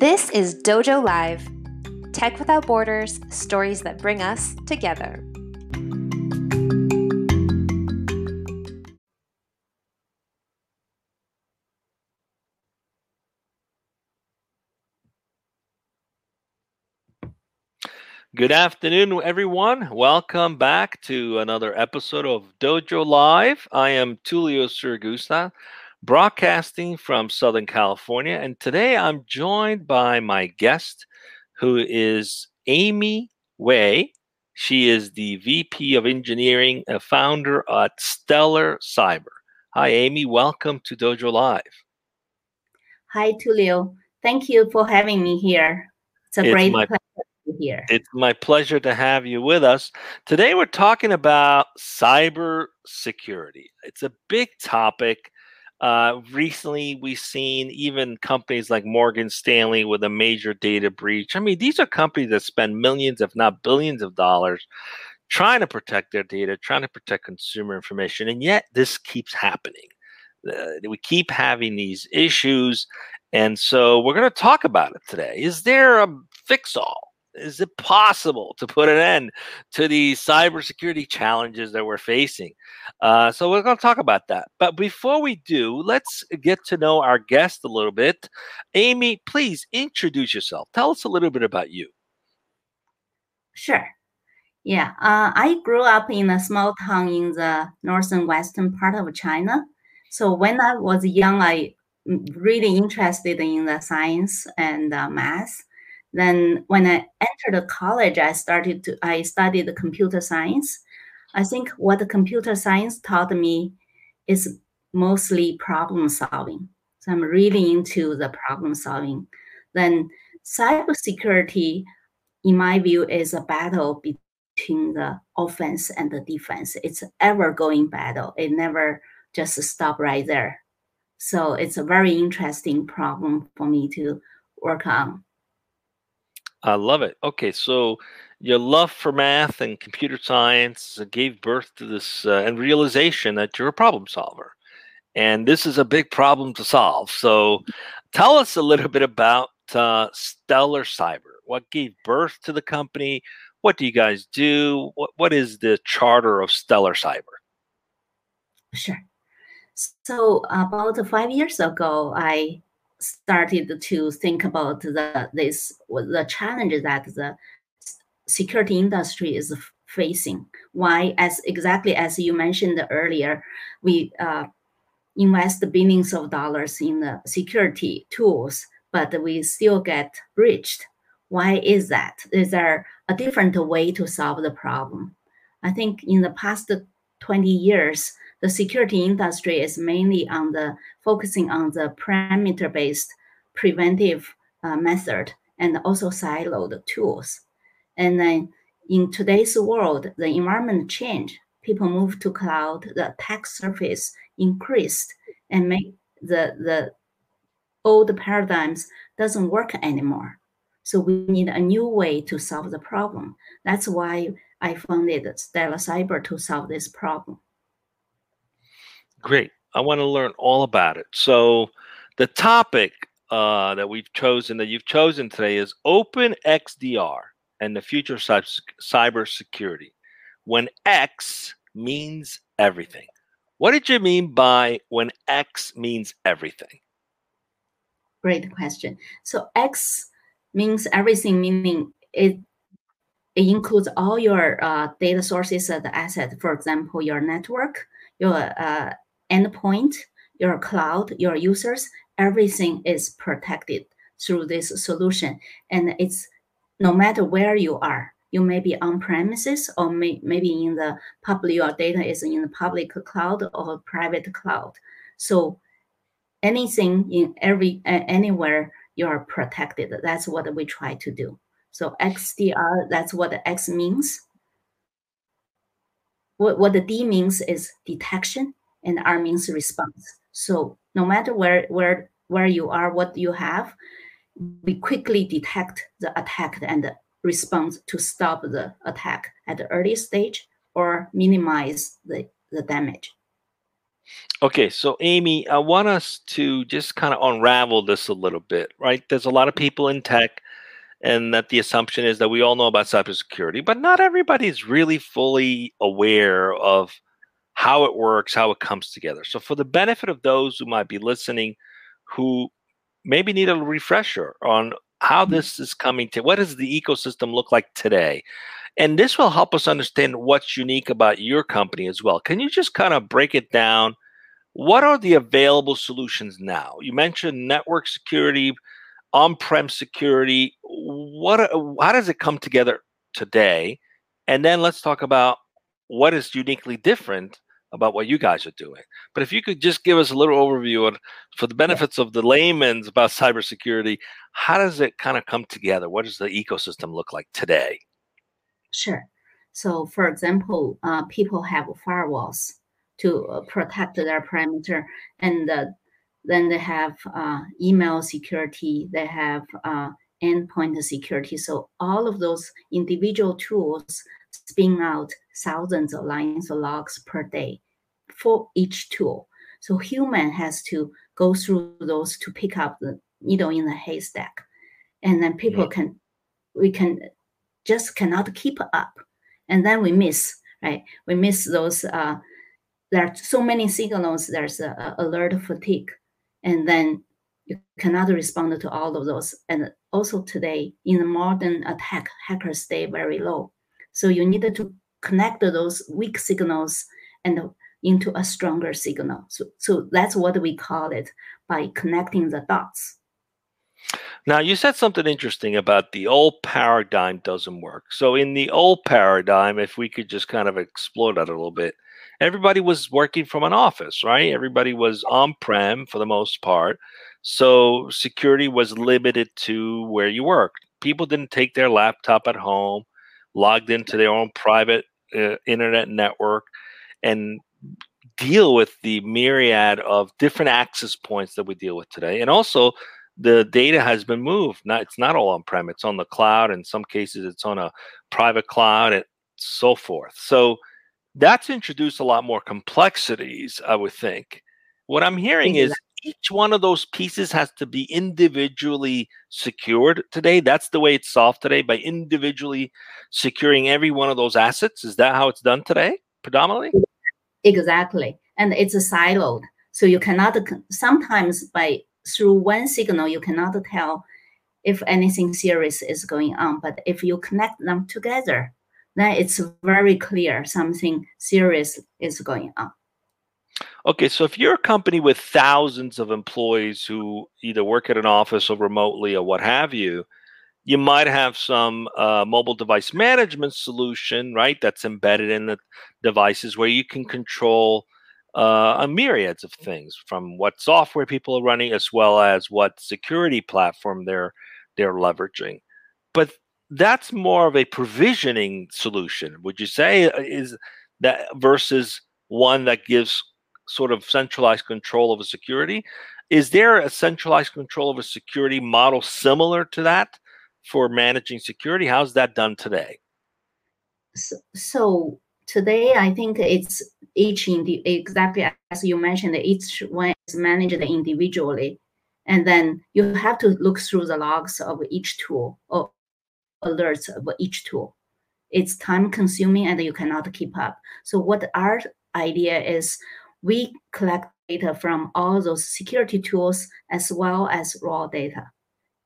This is Dojo Live Tech Without Borders, stories that bring us together. Good afternoon, everyone. Welcome back to another episode of Dojo Live. I am Tulio Siragusa, broadcasting from Southern California, and today I'm joined by my guest, who is Amy Wei. She is the VP of Engineering, a founder at Stellar Cyber. Hi, Amy. Welcome to Dojo Live. Hi, Tulio. Thank you for having me here. It's a It's great my- pleasure to be here. It's my pleasure to have you with us. Today, we're talking about cyber security. It's a big topic. Uh, recently, we've seen even companies like Morgan Stanley with a major data breach. I mean, these are companies that spend millions, if not billions, of dollars trying to protect their data, trying to protect consumer information, and yet this keeps happening. Uh, we keep having these issues, and so we're going to talk about it today. Is there a fix-all? Is it possible to put an end to the cybersecurity challenges that we're facing? Uh, so we're going to talk about that. But before we do, let's get to know our guest a little bit. Amy, please introduce yourself. Tell us a little bit about you. Sure. Yeah. Uh, I grew up in a small town in the northern western part of China. So when I was young, I mm, really interested in the science and uh, math. Then when I entered college, I started to I studied computer science. I think what computer science taught me is mostly problem solving. So I'm really into the problem solving. Then cybersecurity, in my view, is a battle between the offense and the defense. It's ever going battle. It never just stop right there. So it's a very interesting problem for me to work on. I love it. Okay, so your love for math and computer science gave birth to this uh, and realization that you're a problem solver. And this is a big problem to solve. So tell us a little bit about uh, Stellar Cyber. What gave birth to the company? What do you guys do? What, what is the charter of Stellar Cyber? Sure. So about five years ago, I started to think about the this the challenges that the security industry is facing. Why, as exactly as you mentioned earlier, we uh, invest billions of dollars in the security tools, but we still get breached. Why is that? Is there a different way to solve the problem? I think in the past 20 years, the security industry is mainly on the focusing on the perimeter-based preventive uh, method and also siloed tools. And then in today's world, the environment changed. People move to cloud, the attack surface increased and make the, the old paradigms doesn't work anymore. So we need a new way to solve the problem. That's why I founded Stellar Cyber to solve this problem. Great. I want to learn all about it. So, the topic uh, that we've chosen, that you've chosen today, is Open XDR and the future of cyber cybersecurity. When X means everything. What did you mean by when X means everything? Great question. So X means everything, meaning it it includes all your uh, data sources and assets. For example, your network, your uh, endpoint, your cloud, your users. Everything is protected through this solution, and it's no matter where you are. You may be on premises, or may, maybe in the public. Your data is in the public cloud or private cloud. So anything in every anywhere you are protected. That's what we try to do. So XDR, that's what X means. What, what the D means is detection and R means response. So no matter where where where you are, what you have, we quickly detect the attack and respond to stop the attack at the early stage or minimize the, the damage. Okay, so Amy, I want us to just kind of unravel this a little bit, right? There's a lot of people in tech, and that the assumption is that we all know about cybersecurity, but not everybody is really fully aware of how it works, how it comes together. So, for the benefit of those who might be listening, who maybe need a refresher on how mm-hmm. this is coming to, what does the ecosystem look like today? And this will help us understand what's unique about your company as well. Can you just kind of break it down? What are the available solutions now? You mentioned network security, on-prem security. What how does it come together today? And then let's talk about what is uniquely different about what you guys are doing. But if you could just give us a little overview on, for the benefits of the layman's about cybersecurity, how does it kind of come together? What does the ecosystem look like today? Sure. So, for example, uh, people have firewalls to uh, protect their perimeter, and uh, then they have uh, email security, they have uh, endpoint security. So, all of those individual tools spin out thousands of lines of logs per day for each tool. So, human has to go through those to pick up the needle in the haystack, and then people mm-hmm. can we can just cannot keep up. And then we miss, right? We miss those. Uh, there are so many signals. There's a, a alert fatigue, and then you cannot respond to all of those. And also today, in the modern attack, hackers stay very low. So you need to connect those weak signals and into a stronger signal. So, so that's what we call it by connecting the dots. Now, you said something interesting about the old paradigm doesn't work. So, in the old paradigm, if we could just kind of explore that a little bit, everybody was working from an office, right? Everybody was on prem for the most part. So, security was limited to where you worked. People didn't take their laptop at home, logged into their own private uh, internet network, and deal with the myriad of different access points that we deal with today. And also, the data has been moved. Not it's not all on prem. It's on the cloud. In some cases, it's on a private cloud and so forth. So that's introduced a lot more complexities, I would think. What I'm hearing is each one of those pieces has to be individually secured today. That's the way it's solved today by individually securing every one of those assets. Is that how it's done today, predominantly? Exactly. And it's a siloed. So you cannot, sometimes by through one signal, you cannot tell if anything serious is going on. But if you connect them together, then it's very clear something serious is going on. Okay, so if you're a company with thousands of employees who either work at an office or remotely or what have you, you might have some uh, mobile device management solution, right? That's embedded in the devices where you can control uh, a myriads of things from what software people are running as well as what security platform they're they're leveraging but that's more of a provisioning solution would you say uh, is that versus one that gives sort of centralized control of a security. Is there a centralized control of a security model similar to that for managing security? How's that done today? So, so today i think it's each indi- exactly as you mentioned each one is managed individually. And then you have to look through the logs of each tool or alerts of each tool. It's time consuming and you cannot keep up. So what our idea is we collect data from all those security tools as well as raw data.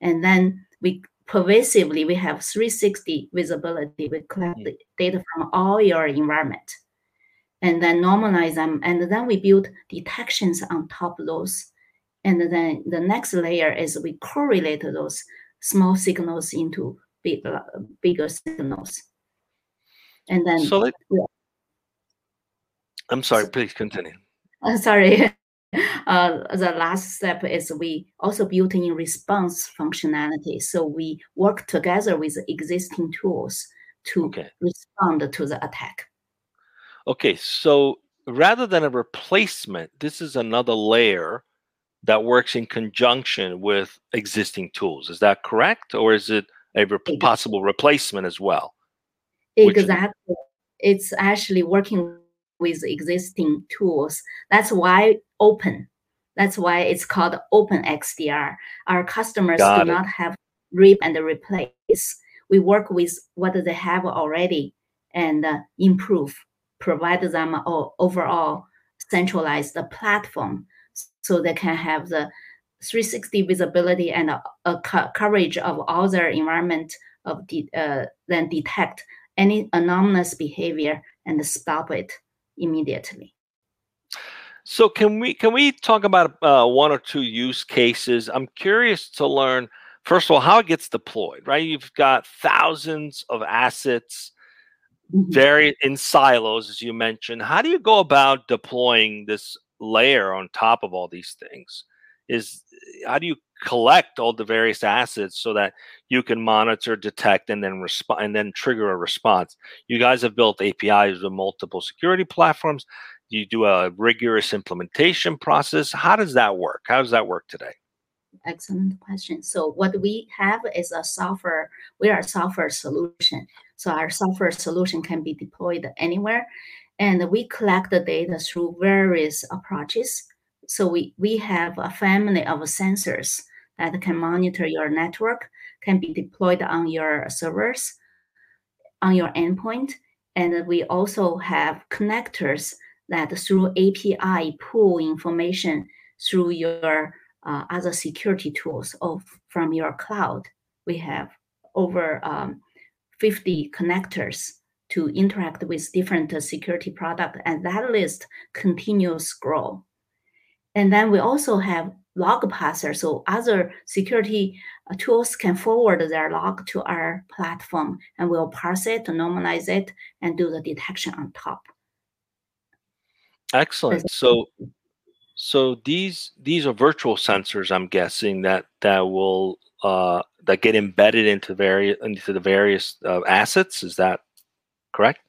And then we pervasively we have 360 visibility. We collect data from all your environment and then normalize them. And then we build detections on top of those. And then the next layer is we correlate those small signals into big, bigger signals. And then so let, i'm sorry please continue uh, sorry uh, the last step is we also built in response functionality. So we work together with existing tools to okay. respond to the attack. Okay, so rather than a replacement, this is another layer that works in conjunction with existing tools. Is that correct? Or is it a re- possible replacement as well? Exactly. It's actually working with existing tools. That's why open. That's why it's called open XDR. Our customers Got do it. not have rip and replace. We work with what they have already and uh, improve, provide them a overall centralized platform so they can have the 360 visibility and a, a co- coverage of all their environment of de- uh, then detect any anomalous behavior and stop it immediately. So can we can we talk about uh, one or two use cases? I'm curious to learn first of all how it gets deployed. Right, you've got thousands of assets, Mhm. very in silos, as you mentioned. How do you go about deploying this layer on top of all these things? Is eh, how do you collect all the various assets so that you can monitor, detect, and then respond and then trigger a response? You guys have built APIs with multiple security platforms you do a rigorous implementation process how does that work how does that work today Excellent question. So what we have is a software. We are a software solution. So our software solution can be deployed anywhere, and we collect the data through various approaches. So we we have a family of sensors that can monitor your network, can be deployed on your servers, on your endpoint, and we also have connectors that through API pull information through your uh, other security tools of from your cloud. We have over um, 50 connectors to interact with different security products, and that list continues to grow. And then we also have log parser, so other security uh, tools can forward their log to our platform, and we'll parse it, to normalize it, and do the detection on top. excellent. So so these these are virtual sensors i'm guessing that that will uh that get embedded into various into the various uh, assets is that correct?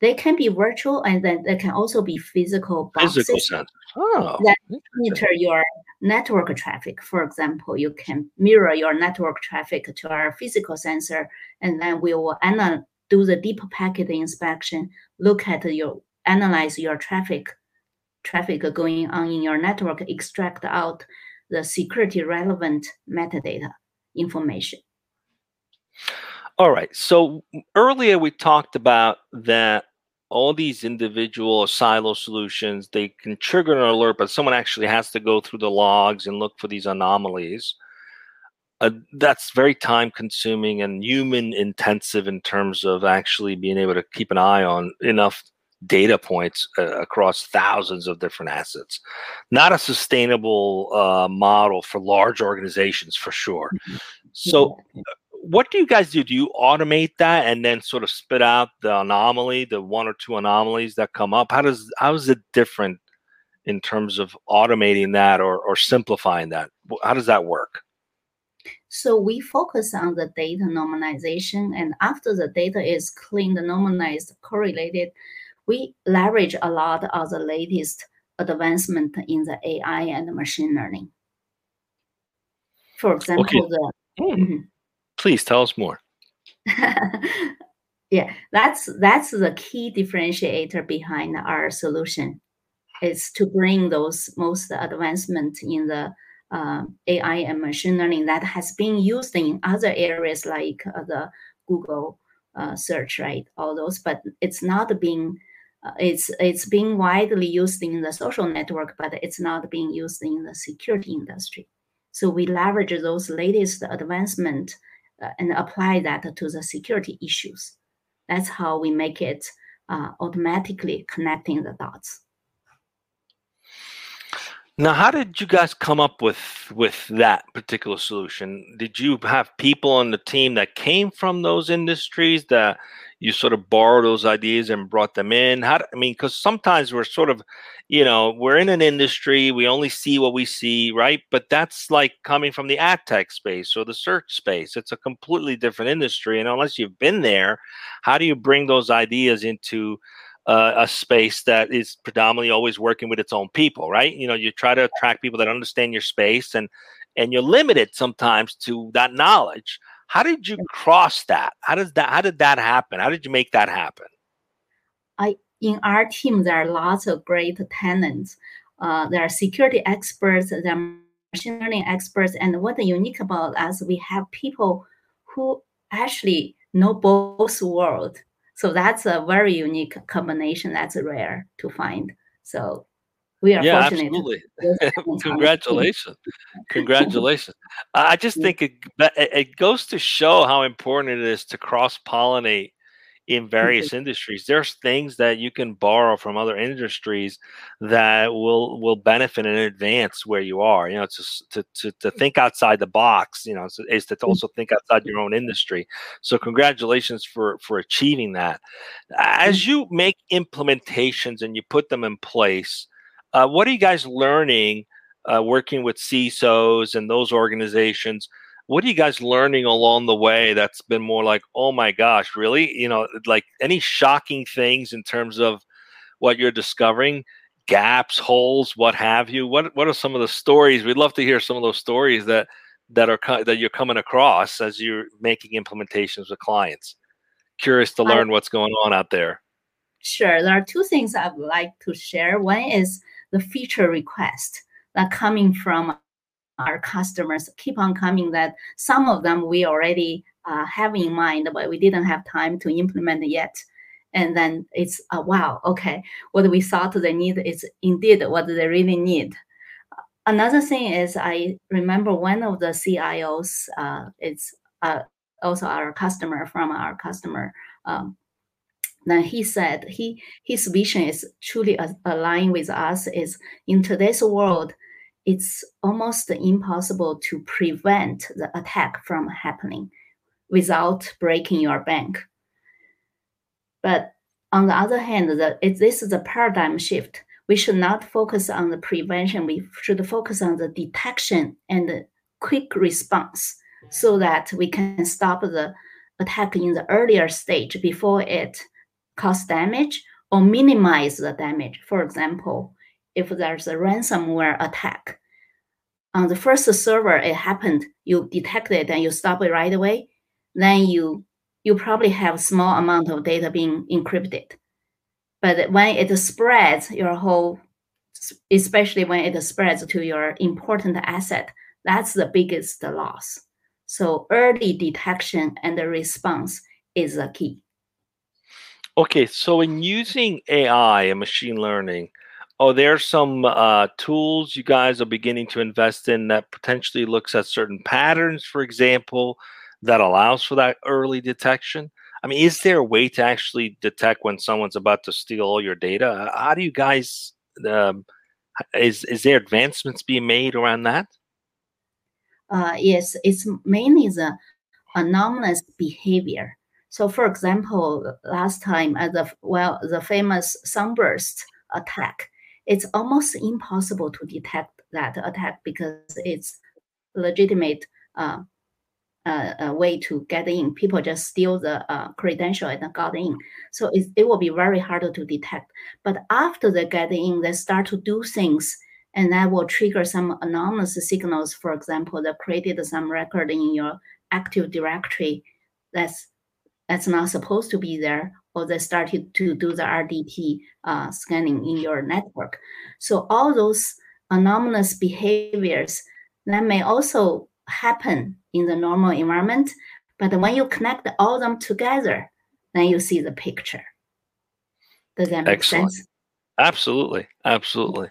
They can be virtual, and then they can also be physical boxes. physical sensors oh That- monitor your network traffic. For example, you can mirror your network traffic to our physical sensor, and then we will ana- do the deep packet inspection, look at your analyze your traffic traffic going on in your network, extract out the security relevant metadata information. All right. So earlier we talked about that all these individual silo solutions they can trigger an alert, but someone actually has to go through the logs and look for these anomalies. Uh, that's very time consuming and human intensive in terms of actually being able to keep an eye on enough data points uh, across thousands of different assets. Not a sustainable uh, model for large organizations for sure. So what do you guys do? Do you automate that and then sort of spit out the anomaly, the one or two anomalies that come up? How does how is it different in terms of automating that or or simplifying that? How does that work? So we focus on the data normalization, and after the data is cleaned, normalized, correlated, we leverage a lot of the latest advancement in the AI and machine learning. For example, the Hmm, Mhm. Please tell us more. yeah, that's that's the key differentiator behind our solution. Is to bring those most advancement in the uh, AI and machine learning that has been used in other areas like uh, the Google uh, search, right? All those, but it's not being uh, it's it's being widely used in the social network, but it's not being used in the security industry. So we leverage those latest advancement uh, and apply that to the security issues. That's how we make it uh, automatically connecting the dots. Now, how did you guys come up with with that particular solution? Did you have people on the team that came from those industries that you sort of borrow those ideas and brought them in? How? I mean, because sometimes we're sort of, you know, we're in an industry, we only see what we see, right? But that's like coming from the ad tech space or the search space. It's a completely different industry, and unless you've been there, how do you bring those ideas into uh, a space that is predominantly always working with its own people, right? You know, you try to attract people that understand your space, and and you're limited sometimes to that knowledge. How did you cross that? How does that? How did that happen? How did you make that happen? I in our team, there are lots of great talents. Uh, there are security experts, there are machine learning experts, and what unique about us, we have people who actually know both worlds. So that's a very unique combination. That's rare to find. So we are yeah, fortunate. absolutely. Congratulations. Congratulations. I just think it, it goes to show how important it is to cross pollinate in various industries there's things that you can borrow from other industries that will will benefit and advance where you are you know to to to, think outside the box you know is to mm-hmm. also think outside your own industry so congratulations for for achieving that as you make implementations and you put them in place uh, what are you guys learning uh, working with CISOs and those organizations? What are you guys learning along the way that's been more like oh my gosh really? You know like any shocking things in terms of what you're discovering? Gaps holes what have you? What what are some of the stories? We'd love to hear some of those stories that that are that you're coming across as you're making implementations with clients. Curious to learn what's going on out there. Sure there are two things i would like to share. One is the feature request that coming from our customers keep on coming that some of them we already uh, have in mind, but we didn't have time to implement yet. And then it's uh, wow, okay, what we thought they need is indeed what they really need. Another thing is I remember one of the CIOs, uh, it's uh, also our customer from our customer. Um, then he said he his vision is truly aligned with us. Is in today's world, it's almost impossible to prevent the attack from happening without breaking your bank. But on the other hand, the, this is a paradigm shift. We should not focus on the prevention. We should focus on the detection and the quick response so that we can stop the attack in the earlier stage before it cause damage or minimize the damage. For example, if there's a ransomware attack, on the first server it happened, you detect it and you stop it right away, then you you probably have small amount of data being encrypted. But when it spreads your whole, especially when it spreads to your important asset, that's the biggest loss. So early detection and the response is the key. Okay, so in using AI and machine learning, are there some uh, tools you guys are beginning to invest in that potentially looks at certain patterns, for example, that allows for that early detection? I mean, is there a way to actually detect when someone's about to steal all your data? How do you guys? Um, is is there advancements being made around that? Uh, yes, it's mainly the anomalous behavior. So, for example, last time at the well, the famous sunburst attack, it's almost impossible to detect that attack because it's legitimate uh, uh, way to get in. People just steal the uh, credential and got in. So it, it will be very hard to detect. But after they get in, they start to do things and that will trigger some anomalous signals. For example, they created some record in your Active Directory that's that's not supposed to be there, or they started to do the RDP uh, scanning in your network. So all those anomalous behaviors that may also happen in the normal environment, but when you connect all them together, then you see the picture. Does that make Excellent. sense? Absolutely, absolutely.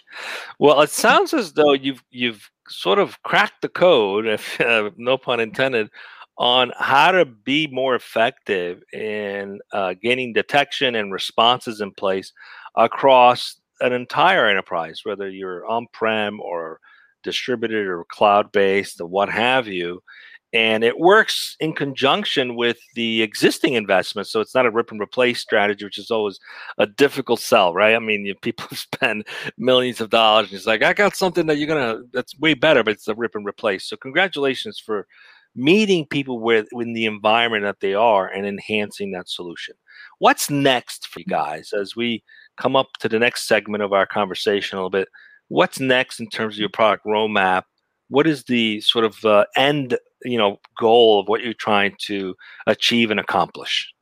Well, it sounds as though you've you've sort of cracked the code, if uh, no pun intended, on how to be more effective in uh, getting detection and responses in place across an entire enterprise, whether you're on prem or distributed or cloud based or what have you. And it works in conjunction with the existing investments. So it's not a rip and replace strategy, which is always a difficult sell, right? I mean, people spend millions of dollars and it's like, I got something that you're going to, that's way better, but it's a rip and replace. So congratulations for meeting people with in the environment that they are and enhancing that solution. What's next for you guys as we come up to the next segment of our conversation a little bit? What's next in terms of your product roadmap? What is the sort of uh, end, you know, goal of what you're trying to achieve and accomplish?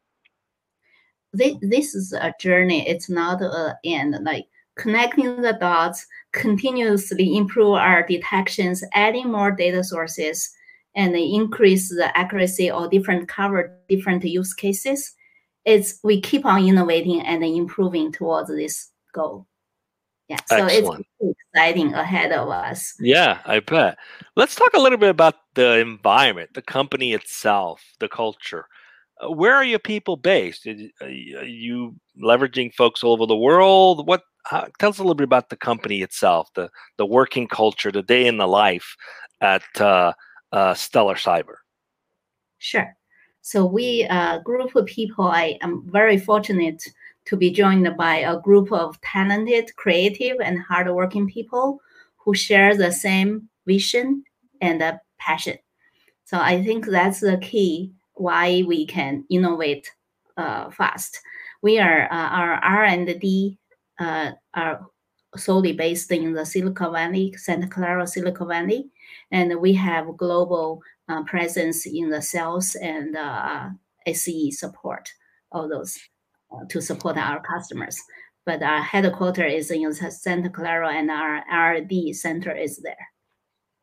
this, this is a journey. It's not a end. Like connecting the dots, continuously improve our detections, adding more data sources, and increase the accuracy or different cover different use cases. It's we keep on innovating and improving towards this goal. Yeah, so Excellent. it's exciting ahead of us. Yeah, I bet. Let's talk a little bit about the environment, the company itself, the culture. Uh, where are your people based? Are you leveraging folks all over the world? What? How, tell us a little bit about the company itself, the the working culture, the day in the life at uh, uh, Stellar Cyber. Sure. So we a uh, group of people. I am very fortunate to be joined by a group of talented, creative, and hardworking people who share the same vision and passion. So I think that's the key why we can innovate uh, fast. We are uh, our R and D uh, are solely based in the Silicon Valley, Santa Clara, Silicon Valley, and we have global uh, presence in the sales and uh, SE support. All those uh, to support our customers. But our headquarters is in Santa Clara, and our R&D center is there.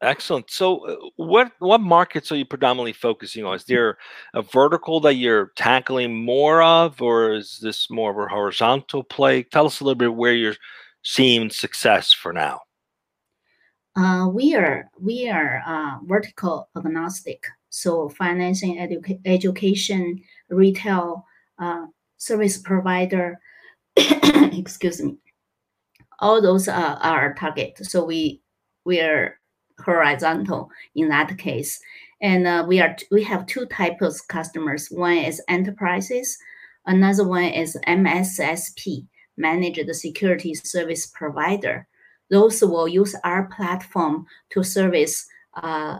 Excellent. So, uh, what what markets are you predominantly focusing on? Is there a vertical that you're tackling more of, or is this more of a horizontal play? Tell us a little bit where you're seeing success for now. Uh, we are we are uh, vertical agnostic. So, financing, educa- education, retail, uh, service provider, excuse me, all those are our target. So we we are horizontal in that case, and uh, we are we have two types of customers. One is enterprises, another one is MSSP, managed security service provider. Those will use our platform to service uh,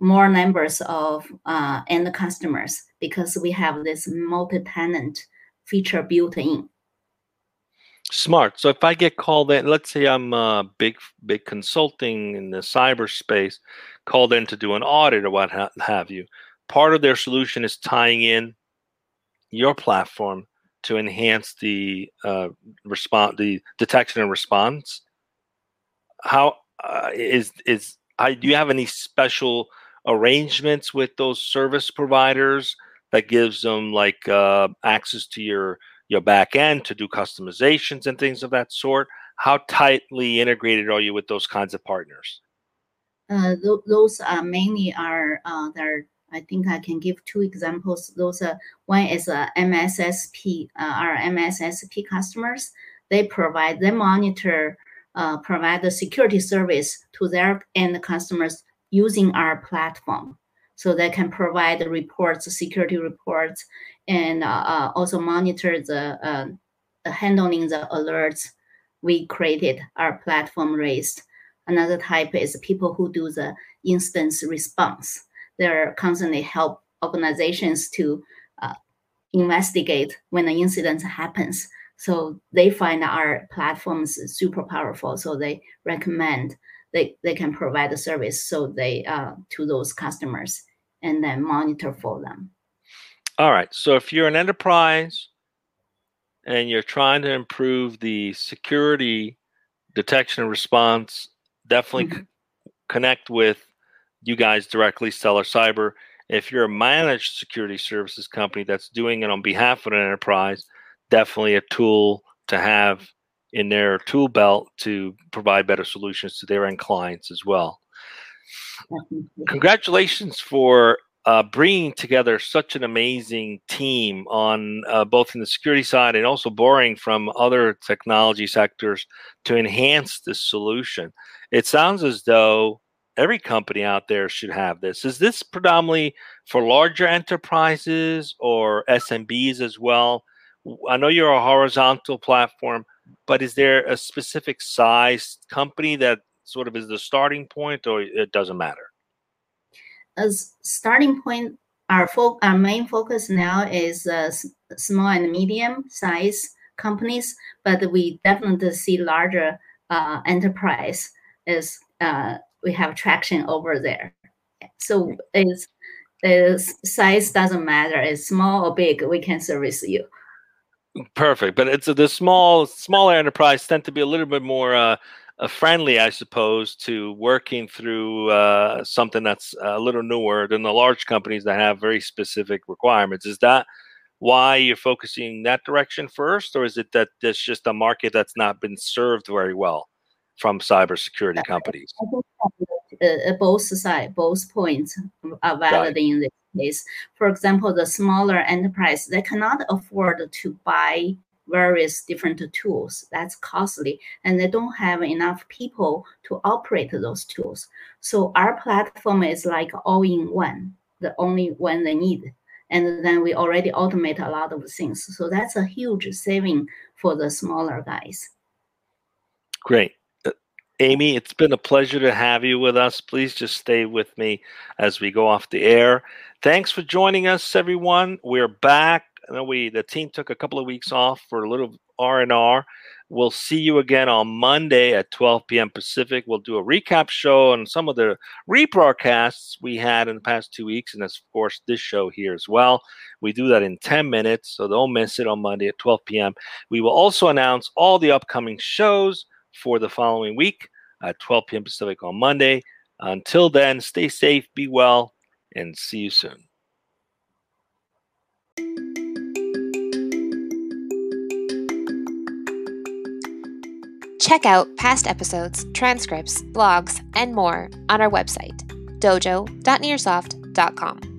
more numbers of uh, end customers because we have this multi-tenant feature built in. Smart. So if I get called in, let's say I'm a big, big consulting in the cyberspace, called in to do an audit or what have you. Part of their solution is tying in your platform to enhance the uh, response, the detection and response. How uh, is is do you have any special arrangements with those service providers that gives them like uh, access to your your back end to do customizations and things of that sort? How tightly integrated are you with those kinds of partners? Uh, th- those are mainly are uh, there i think i can give two examples. Those are one is a mssp uh, our mssp customers. They provide they monitor uh, provide the security service to their end customers using our platform so they can provide the reports, security reports, and uh, uh also monitor the uh, handling the alerts we created, our platform raised. Another type is people who do the instance response. They're constantly help organizations to uh, investigate when an incident happens. So they find our platforms super powerful. So they recommend they, they can provide the service so they uh, to those customers and then monitor for them. All right. So if you're an enterprise and you're trying to improve the security detection and response, definitely mm-hmm. c- connect with you guys directly, Stellar Cyber. If you're a managed security services company that's doing it on behalf of an enterprise, definitely a tool to have in their tool belt to provide better solutions to their end clients as well. Congratulations for uh, bringing together such an amazing team on uh, both in the security side and also borrowing from other technology sectors to enhance this solution. It sounds as though every company out there should have this. Is this predominantly for larger enterprises or SMBs as well? I know you're a horizontal platform, but is there a specific size company that sort of is the starting point, or it doesn't matter? As starting point, our fo- our main focus now is uh, small and medium size companies, but we definitely see larger uh, enterprise as uh, we have traction over there. So it's, it's size doesn't matter. It's small or big, we can service you. Perfect, but it's the small smaller enterprise tend to be a little bit more uh, uh, friendly, I suppose, to working through uh, something that's a little newer than the large companies that have very specific requirements. Is that why you're focusing that direction first, or is it that there's just a market that's not been served very well from cybersecurity companies? Uh, both side, both points are valid in this case. For example, the smaller enterprise they cannot afford to buy various different tools. That's costly, and they don't have enough people to operate those tools. So our platform is like all in one, the only one they need. And then we already automate a lot of things. So that's a huge saving for the smaller guys. Great. Amy, it's been a pleasure to have you with us. Please just stay with me as we go off the air. Thanks for joining us, everyone. We're back we the team took a couple of weeks off for a little R and R. We'll see you again on Monday at 12 p.m. Pacific. We'll do a recap show on some of the rebroadcasts we had in the past two weeks, and of course this show here as well. We do that in 10 minutes, so don't miss it on Monday at 12 p.m. We will also announce all the upcoming shows for the following week at 12 p.m. Pacific on Monday. Until then, stay safe, be well, and see you soon. Check out past episodes, transcripts, blogs, and more on our website, dojo.nearsoft.com.